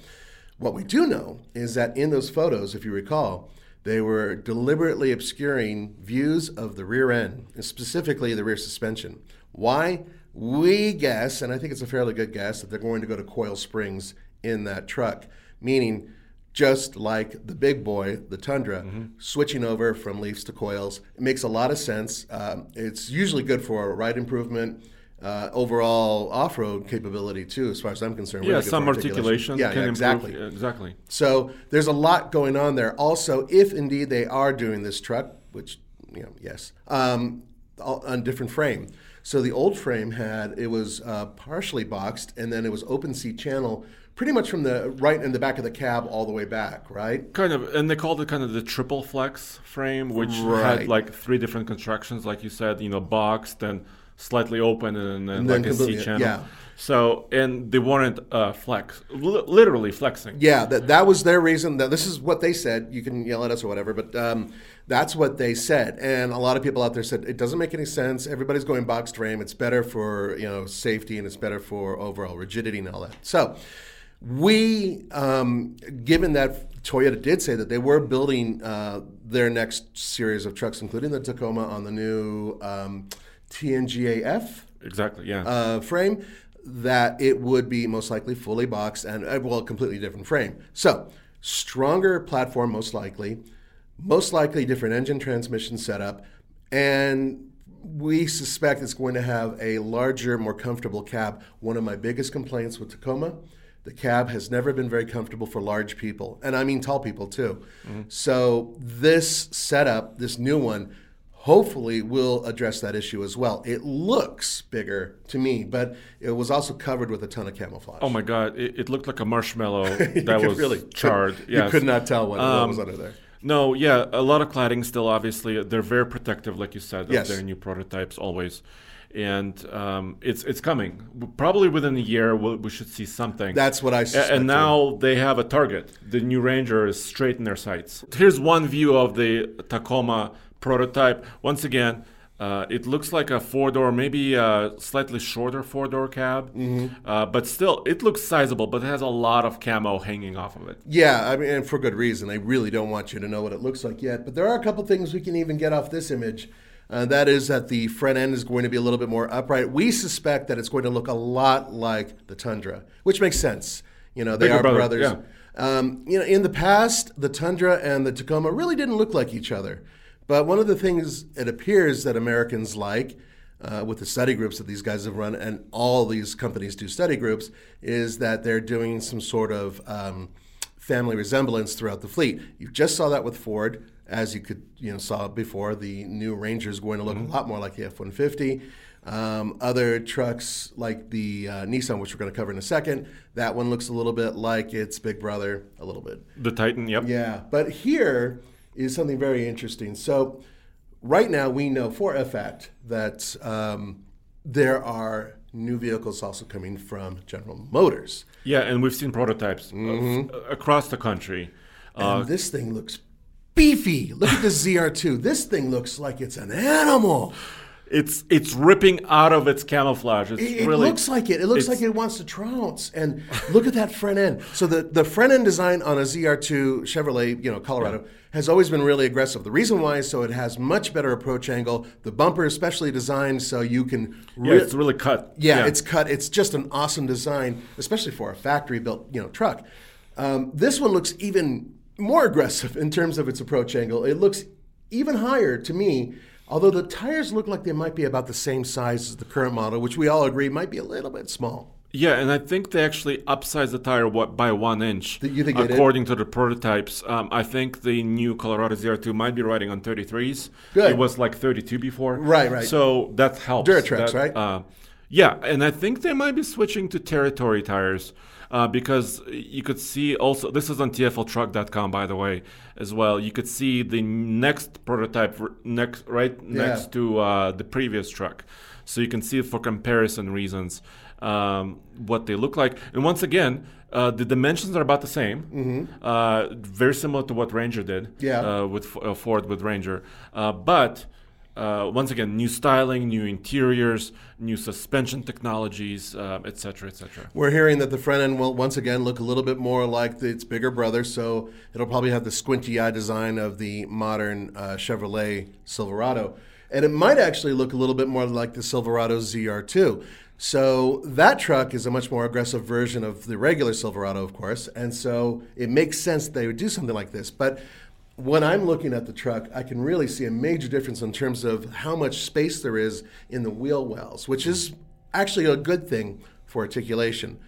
B: what we do know is that in those photos, if you recall, they were deliberately obscuring views of the rear end, and specifically the rear suspension. Why? We guess, and I think it's a fairly good guess, that they're going to go to coil springs in that truck, meaning just like the big boy, the Tundra, switching over from leafs to coils. It makes a lot of sense. Um, it's usually good for ride improvement, uh, overall off-road capability too, as far as I'm concerned.
A: Yeah,
B: Really
A: some
B: for
A: articulation.
B: Yeah,
A: can
B: yeah, exactly.
A: Improve, exactly.
B: So there's a lot going on there. Also, if indeed they are doing this truck, which you know, yes, um, on different frame. So the old frame had it was uh, partially boxed, and then it was open C channel, pretty much from the right in the back of the cab all the way back, right?
A: Kind of, and they called it kind of the triple flex frame, which
B: Right.
A: had like three different constructions, like you said, you know, boxed and slightly open and then,
B: And then
A: like a C channel.
B: yeah.
A: So and they weren't uh, flex, li- literally flexing.
B: Yeah, that, that was their reason. That this is what they said. You can yell at us or whatever, but um, that's what they said. And a lot of people out there said it doesn't make any sense. Everybody's going box frame. It's better for you know safety and it's better for overall rigidity and all that. So we, um, given that Toyota did say that they were building uh, their next series of trucks, including the Tacoma on the new um, TNGA-F
A: Exactly. Yeah.
B: uh, frame, that it would be most likely fully boxed and uh, well, a completely different frame. So stronger platform, most likely, most likely different engine transmission setup, and we suspect it's going to have a larger, more comfortable cab. One of my biggest complaints with Tacoma. The cab has never been very comfortable for large people, and I mean tall people too. So, this setup, this new one, hopefully will address that issue as well. It looks bigger to me, but it was also covered with a ton of camouflage.
A: oh my God! It, it looked like a marshmallow that was
B: really
A: charred.
B: Could,
A: Yes.
B: You could not tell what, what
A: Um,
B: was under there.
A: No, yeah, a lot of cladding still. Obviously, they're very protective, like you said,
B: Yes.
A: of their new prototypes always, and um, it's it's coming. Probably within a year, we'll, we should see something.
B: That's what I suspect.
A: and now they have a target. The new Ranger is straight in their sights. Here's one view of the Tacoma prototype. Once again, uh, it looks like a four door, maybe a slightly shorter four door cab, uh, but still, it looks sizable. But it has a lot of camo hanging off of it.
B: Yeah, I mean, and for good reason. They really don't want you to know what it looks like yet. But there are a couple things we can even get off this image. Uh, that is that the front end is going to be a little bit more upright. We suspect that it's going to look a lot like the Tundra, which makes sense. You know, they
A: Bigger
B: are
A: brother,
B: brothers.
A: yeah.
B: Um, you know, in the past, the Tundra and the Tacoma really didn't look like each other. But one of the things it appears that Americans like uh, with the study groups that these guys have run, and all these companies do study groups, is that they're doing some sort of um, family resemblance throughout the fleet. You just saw that with Ford, as you could you know saw before. The new Ranger is going to look a lot more like the F one fifty. Um, other trucks like the uh, Nissan, which we're going to cover in a second, that one looks a little bit like its big brother, a little bit.
A: The Titan, yep.
B: Yeah, but here is something very interesting. So, right now we know for a fact that um, there are new vehicles also coming from General Motors.
A: Yeah, and we've seen prototypes
B: Mm-hmm.
A: across the country. Uh,
B: And this thing looks beefy. Look at the ZR2. This thing looks like it's an animal.
A: It's it's ripping out of its camouflage. It's
B: It, it
A: really
B: looks like it. It looks like it wants to trounce. And look at that front end. So the, the front end design on a ZR2 Chevrolet, you know, Colorado, has always been really aggressive. The reason why is so it has much better approach angle. The bumper is specially designed so you can.
A: yeah,
B: re-
A: it's really cut.
B: yeah, it's cut. It's just an awesome design, especially for a factory-built, you know, truck. Um, this one looks even more aggressive in terms of its approach angle. It looks even higher to me, although the tires look like they might be about the same size as the current model, which we all agree might be a little bit small.
A: Yeah, and I think they actually upsized the tire by one inch.
B: You think
A: according to the prototypes, um, I think the new Colorado ZR2 might be riding on 33s.
B: Good.
A: It was like 32 before.
B: Right, right.
A: So that helps.
B: DuraTrac,
A: That,
B: right?
A: Uh, yeah, and I think they might be switching to territory tires uh, because you could see also this is on TFLTruck.com by the way as well. You could see the next prototype next right next to uh, the previous truck, so you can see for comparison reasons um, what they look like. And once again. Uh, the dimensions are about the same, uh, very similar to what Ranger did
B: Yeah.
A: uh, with F- uh, Ford with Ranger, uh, but uh, once again, new styling, new interiors, new suspension technologies, uh, et cetera, et.
B: We're hearing that the front end will once again look a little bit more like its bigger brother, so it'll probably have the squinty eye design of the modern uh, Chevrolet Silverado. And it might actually look a little bit more like the Silverado ZR2. So that truck is a much more aggressive version of the regular Silverado, of course. And so it makes sense they would do something like this. But when I'm looking at the truck, I can really see a major difference in terms of how much space there is in the wheel wells, which is actually a good thing for articulation.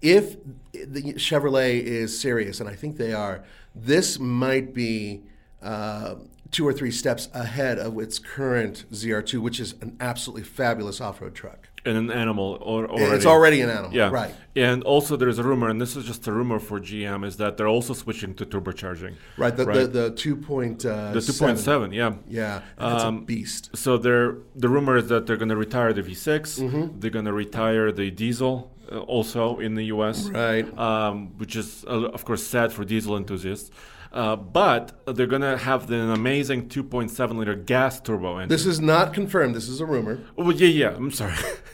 B: If the Chevrolet is serious, and I think they are, this might be uh, two or three steps ahead of its current ZR2, which is an absolutely fabulous off-road truck.
A: An animal or already.
B: It's already an animal.
A: Yeah.
B: Right.
A: And also, there's a rumor, and this is just a rumor for GM, is that they're also switching to turbocharging.
B: Right. The,
A: Right.
B: the, the 2.7.
A: The 2.7, yeah.
B: Yeah. That's a
A: Um,
B: beast.
A: So they're the rumor is that they're going to retire the V6.
B: Mm-hmm.
A: They're going to retire the diesel uh, also in the U.S.
B: Right.
A: Um, which is uh, of course sad for diesel enthusiasts. Uh, but they're going to have the, an amazing 2.7 liter gas turbo engine.
B: This is not confirmed. This is a rumor.
A: oh, yeah, yeah. I'm sorry,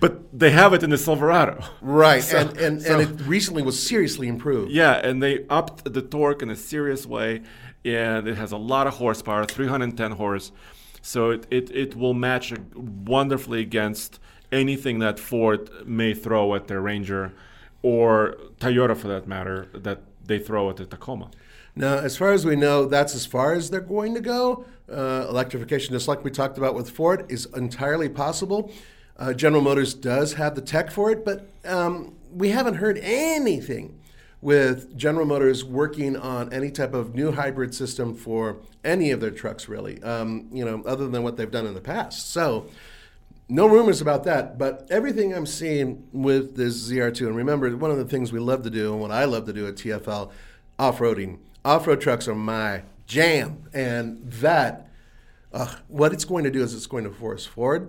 A: but they have it in the Silverado.
B: Right.
A: So-
B: and and,
A: so-
B: and it recently was seriously improved.
A: Yeah, and they upped the torque in a serious way, and it has a lot of horsepower, 310 horse. So it, it, it will match wonderfully against anything that Ford may throw at their Ranger, or Toyota for that matter, that they throw at the Tacoma.
B: Now, as far as we know, that's as far as they're going to go. Uh, electrification, just like we talked about with Ford, is entirely possible. Uh, General Motors does have the tech for it, but um, we haven't heard anything with General Motors working on any type of new hybrid system for any of their trucks, really. Um, you know, other than what they've done in the past. So. No rumors about that, but everything I'm seeing with this ZR2, and remember, one of the things we love to do, and what I love to do at TFL, off-roading. Off-road trucks are my jam, and that, uh, what it's going to do is it's going to force Ford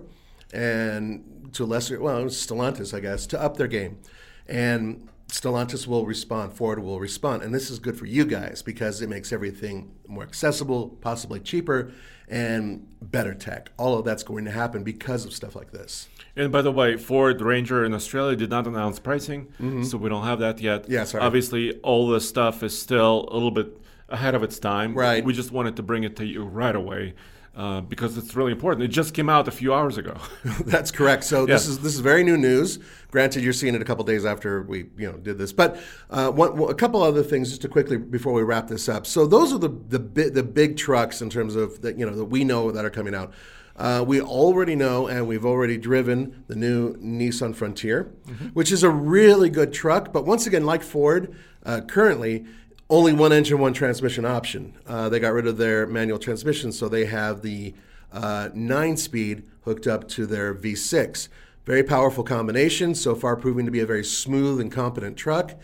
B: and to lesser, well, Stellantis, I guess, to up their game, and Stellantis will respond, Ford will respond, and this is good for you guys because it makes everything more accessible, possibly cheaper, and better tech. All of that's going to happen because of stuff like this.
A: And by the way, Ford Ranger in Australia did not announce pricing, so we don't have that yet.
B: Mm-hmm. Yeah, sorry.
A: Obviously, all this stuff is still a little bit ahead of its time.
B: Right.
A: We just wanted to bring it to you right away uh, because it's really important. It just came out a few hours ago.
B: That's correct. So this is this is very new news. Granted, you're seeing it a couple days after we you know did this, but uh, one, a couple other things just to quickly before we wrap this up. So those are the the bi- the big trucks in terms of that you know that we know that are coming out. Uh, we already know, and we've already driven the new Nissan Frontier, which is a really good truck. But once again, like Ford, uh, currently only one engine, one transmission option. Uh, they got rid of their manual transmission, so they have the uh, nine speed hooked up to their V6. Very powerful combination, so far proving to be a very smooth and competent truck.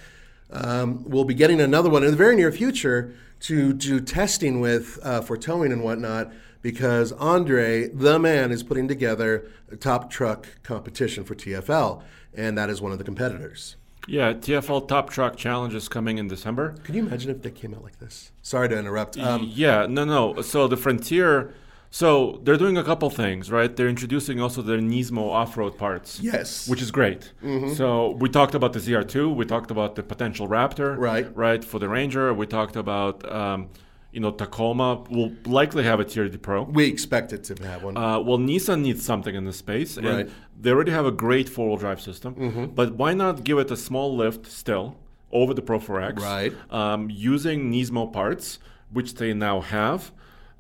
B: Um, we'll be getting another one in the very near future to do testing with uh, for towing and whatnot because Andre, the man, is putting together a top truck competition for TFL, and that is one of the competitors.
A: Yeah, TFL Top Truck Challenge is coming in December.
B: Can you imagine if they came out like this? Sorry to interrupt. Um,
A: yeah, no, no. So the Frontier, so they're doing a couple things, right? They're introducing also their Nismo off-road parts.
B: Yes.
A: Which is great. So we talked about the ZR2. We talked about the potential Raptor.
B: Right.
A: Right for the Ranger. We talked about, um, you know, Tacoma will likely have a TRD Pro.
B: we expect it to have one.
A: Uh, well, Nissan needs something in this space, and
B: Right. Mm-hmm.
A: they already have a great four-wheel drive system. But why not give it a small lift still over the Pro 4X?
B: Right.
A: Um, using Nismo parts, which they now have.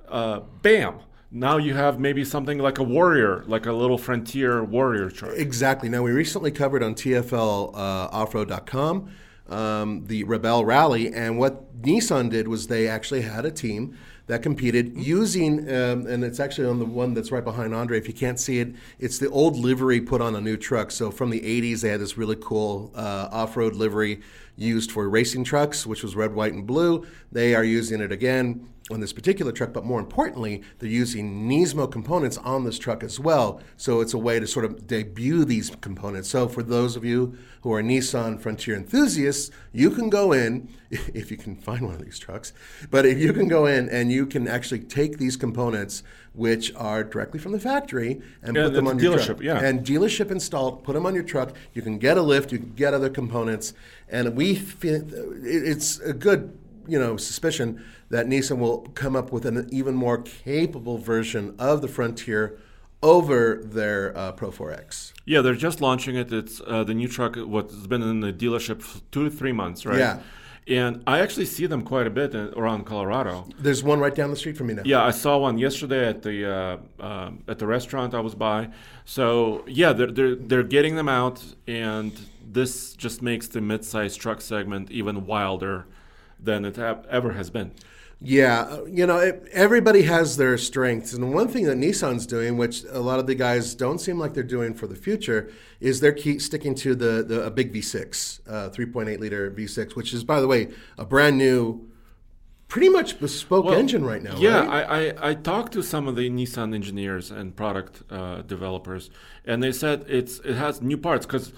A: Uh, bam! Now you have maybe something like a Warrior, like a little Frontier Warrior truck.
B: Exactly. Now, we recently covered on TFL uh, offroad.com um, the Rebelle Rally, and what Nissan did was they actually had a team that competed using, um, and it's actually on the one that's right behind Andre. If you can't see it, it's the old livery put on a new truck. So from the 80s, they had this really cool uh, off road livery used for racing trucks, which was red, white, and blue. They are using it again on this particular truck, but more importantly, they're using Nismo components on this truck as well. So it's a way to sort of debut these components. So for those of you who are Nissan Frontier enthusiasts, you can go in, if you can find one of these trucks, but if you can go in and you can actually take these components, which are directly from the factory, and
A: Yeah,
B: put them
A: the
B: on your
A: dealership,
B: truck.
A: yeah.
B: And dealership installed, put them on your truck. You can get a lift, you can get other components, and we feel it's a good, you know, suspicion that Nissan will come up with an even more capable version of the Frontier over their uh, Pro 4X.
A: Yeah, they're just launching it. It's uh, the new truck. What's been in the dealership for two to three months, right?
B: Yeah.
A: And I actually see them quite a bit in, around Colorado.
B: There's one right down the street from me now.
A: Yeah, I saw one yesterday at the uh, um at the restaurant I was by. So yeah, they're they're they're getting them out, and this just makes the mid-sized truck segment even wilder than it have, ever has been.
B: Yeah, uh, you know, it, everybody has their strengths. And one thing that Nissan's doing, which a lot of the guys don't seem like they're doing for the future, is they're keep sticking to the, the a big V6, uh, 3.8 liter V6, which is, by the way, a brand new, pretty much bespoke
A: Well,
B: engine right now.
A: Yeah,
B: right?
A: I, I, I talked to some of the Nissan engineers and product uh, developers, and they said it's it has new parts because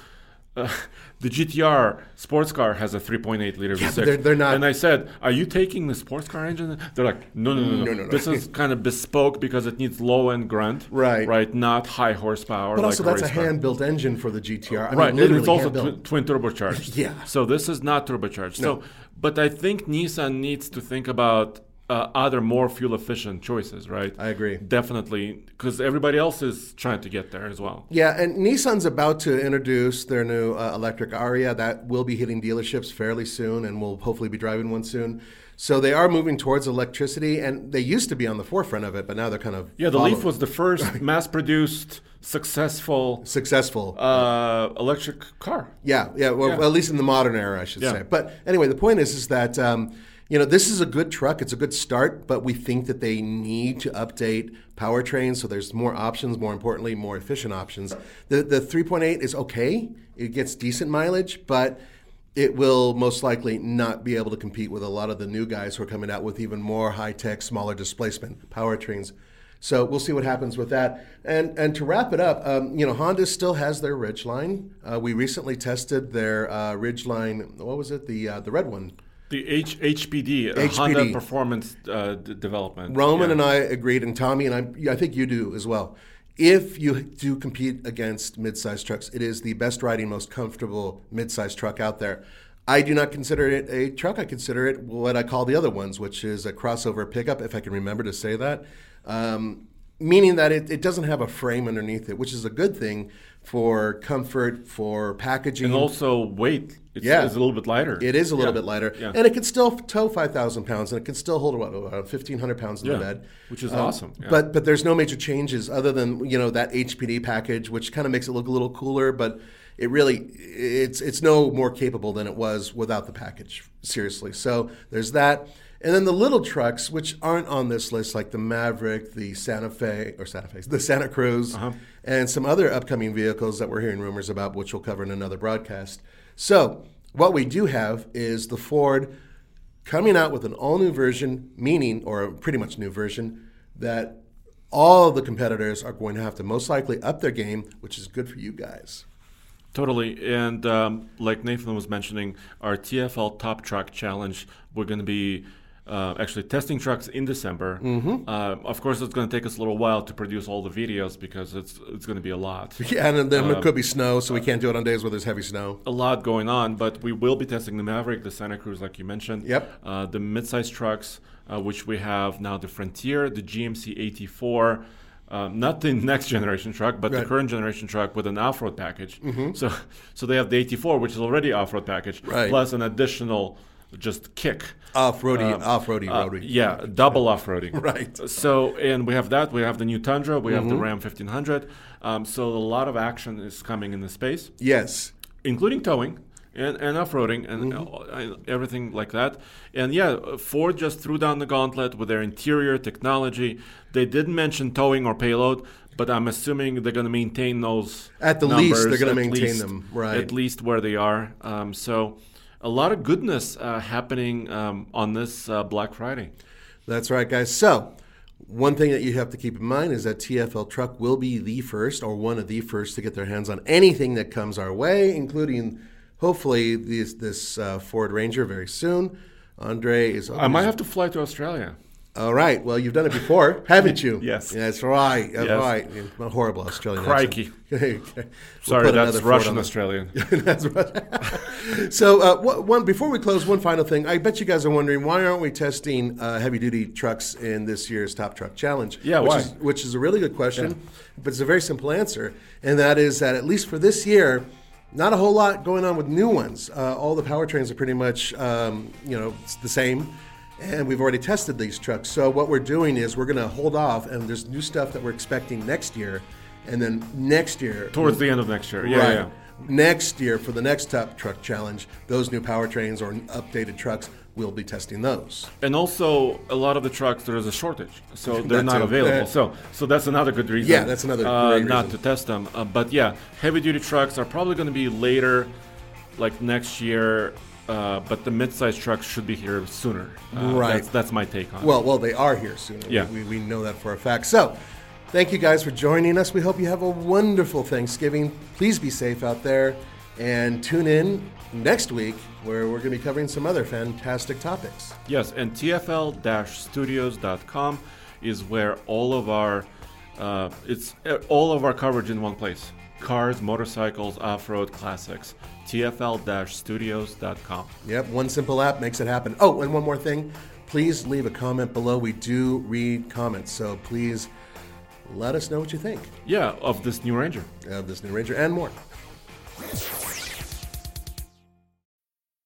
A: uh, the GTR sports car has a 3.8 liter
B: Yeah,
A: V6.
B: they're- they're not-
A: And I said, "Are you taking the sports car engine?" They're like, "No, no, no, no.
B: No, no, no.
A: This is kind of bespoke because it needs low end grunt,
B: Right.
A: Right, not high horsepower.
B: but
A: like
B: also, that's a hand-built engine for the GTR. I mean,
A: right, and
B: literally
A: it's also
B: hand-built.
A: twin turbocharged.
B: Yeah.
A: So this is not turbocharged. So, but I think Nissan needs to think about uh, other more fuel efficient choices, right?
B: I agree.
A: Definitely, because everybody else is trying to get there as well.
B: Yeah, and Nissan's about to introduce their new uh, electric Ariya that will be hitting dealerships fairly soon, and we'll hopefully be driving one soon. So they are moving towards electricity, and they used to be on the forefront of it, but now they're kind of
A: Yeah, the
B: following-
A: Leaf was the first mass-produced, successful
B: successful.
A: uh, electric car.
B: Yeah, yeah. Well,
A: Yeah.
B: at least in the modern era, I should
A: Yeah.
B: say. But anyway, the point is, is that um, you know this is a good truck. It's a good start, but we think that they need to update powertrains so there's more options. More importantly, more efficient options. The the 3.8 is okay. It gets decent mileage, but it will most likely not be able to compete with a lot of the new guys who are coming out with even more high tech, smaller displacement powertrains. So we'll see what happens with that. And and to wrap it up, um, you know, Honda still has their Ridgeline. Uh, we recently tested their uh, Ridgeline. What was it? The uh, the red one.
A: The H- HPD, uh, Honda Performance uh, d- Development.
B: Roman
A: Yeah.
B: and I agreed, and Tommy and I, I think you do as well. If you do compete against mid-sized trucks, it is the best riding, most comfortable mid-sized truck out there. I do not consider it a truck. I consider it what I call the other ones, which is a crossover pickup, if I can remember to say that. Um, meaning that it, it doesn't have a frame underneath it, which is a good thing for comfort, for packaging.
A: and also weight. It's,
B: Yeah.
A: it's a little bit lighter.
B: It is a little
A: Yeah.
B: bit lighter,
A: Yeah.
B: and it can still tow five thousand pounds, and it can still hold about fifteen hundred pounds in
A: Yeah,
B: the bed,
A: which is
B: Um,
A: awesome.
B: But but there's no major changes other than you know that HPD package, which kind of makes it look a little cooler, but it really it's it's no more capable than it was without the package. Seriously, so there's that. And then the little trucks, which aren't on this list, like the Maverick, the Santa Fe, or Santa Fe, the Santa Cruz,
A: Uh-huh.
B: and some other upcoming vehicles that we're hearing rumors about, which we'll cover in another broadcast. So, what we do have is the Ford coming out with an all new version, meaning, or a pretty much new version, that all the competitors are going to have to most likely up their game, which is good for you guys.
A: Totally. And um, like Nathan was mentioning, our TFL Top Truck Challenge, we're going to be uh, actually testing trucks in December. Mm-hmm. Uh, of course, it's going to take us a little while to produce all the videos because it's it's going to be a lot.
B: Yeah, and then it could be snow, so we can't do it on days where there's heavy snow.
A: A lot going on, but we will be testing the Maverick, the Santa Cruz, like you mentioned.
B: Yep.
A: Uh, the midsize trucks, uh, which we have now the Frontier, the GMC AT4. Um, not the next generation truck, but
B: Right.
A: the current generation truck with an off-road package. So, so they have the AT4, which is already off-road package,
B: Right.
A: plus an additional just kick.
B: Off-roady, off-roady,
A: Uh,
B: roady.
A: yeah, double off-roading.
B: Right. Mm-hmm.
A: So, and we have that. We have the new Tundra. We have the Ram 1500. Um, so a lot of action is coming in the space
B: Yes.
A: including towing and, and off-roading and
B: Mm-hmm.
A: uh, everything like that. And yeah, Ford just threw down the gauntlet with their interior technology. They didn't mention towing or payload, but I'm assuming they're going to maintain those.
B: At the least, they're gonna maintain
A: least-
B: them, right.
A: At least where they are. Um, so a lot of goodness uh, happening um, on this uh, Black Friday.
B: That's right, guys. So, one thing that you have to keep in mind is that TFL Truck will be the first or one of the first to get their hands on anything that comes our way, including hopefully this, this uh, Ford Ranger very soon. Andre is.
A: I might have to fly to Australia.
B: All right. Well, you've done it before, haven't you?
A: Yes.
B: That's right. That's
A: Yes.
B: right. A horrible Australian
A: Crikey.
B: We'll
A: Sorry, that's Russian
B: on
A: Australian.
B: That's right. so, uh, one before we close, one final thing. I bet you guys are wondering why aren't we testing uh, heavy-duty trucks in this year's Top Truck Challenge?
A: Yeah,
B: which
A: why?
B: Is, which is a really good question, but it's a very simple answer, and that is that at least for this year. Not a whole lot going on with new ones. Uh, all the powertrains are pretty much, um, you know, it's the same, and we've already tested these trucks. So what we're doing is we're going to hold off, and there's new stuff that we're expecting next year, and then next year
A: Towards the end of next year. Yeah,
B: right.
A: yeah.
B: Next year, for the next Top Truck Challenge, those new powertrains or updated trucks, we'll be testing those.
A: And also, a lot of the trucks there is a shortage, so they're not
B: too.
A: available.
B: That-
A: so, so that's another good reason.
B: Yeah, that's another
A: uh, not to test them. Uh, but yeah, heavy duty trucks are probably going to be later, like next year. Uh, but the mid-sized trucks should be here sooner. Uh,
B: Right.
A: That's, that's my take on it.
B: Well, well, they are here soon.
A: Yeah.
B: We, we know that for a fact. So, thank you guys for joining us. We hope you have a wonderful Thanksgiving. Please be safe out there and tune in next week where we're going to be covering some other fantastic topics.
A: Yes, and TFL-studios.com is where all of our uh, it's uh, all of our coverage in one place: cars, motorcycles, off-road classics. TFL-studios.com.
B: Yep, one simple app makes it happen. Oh, and one more thing. Please leave a comment below. We do read comments, so please let us know what you think
A: Yeah, of this new Ranger.
B: of this new Ranger and more.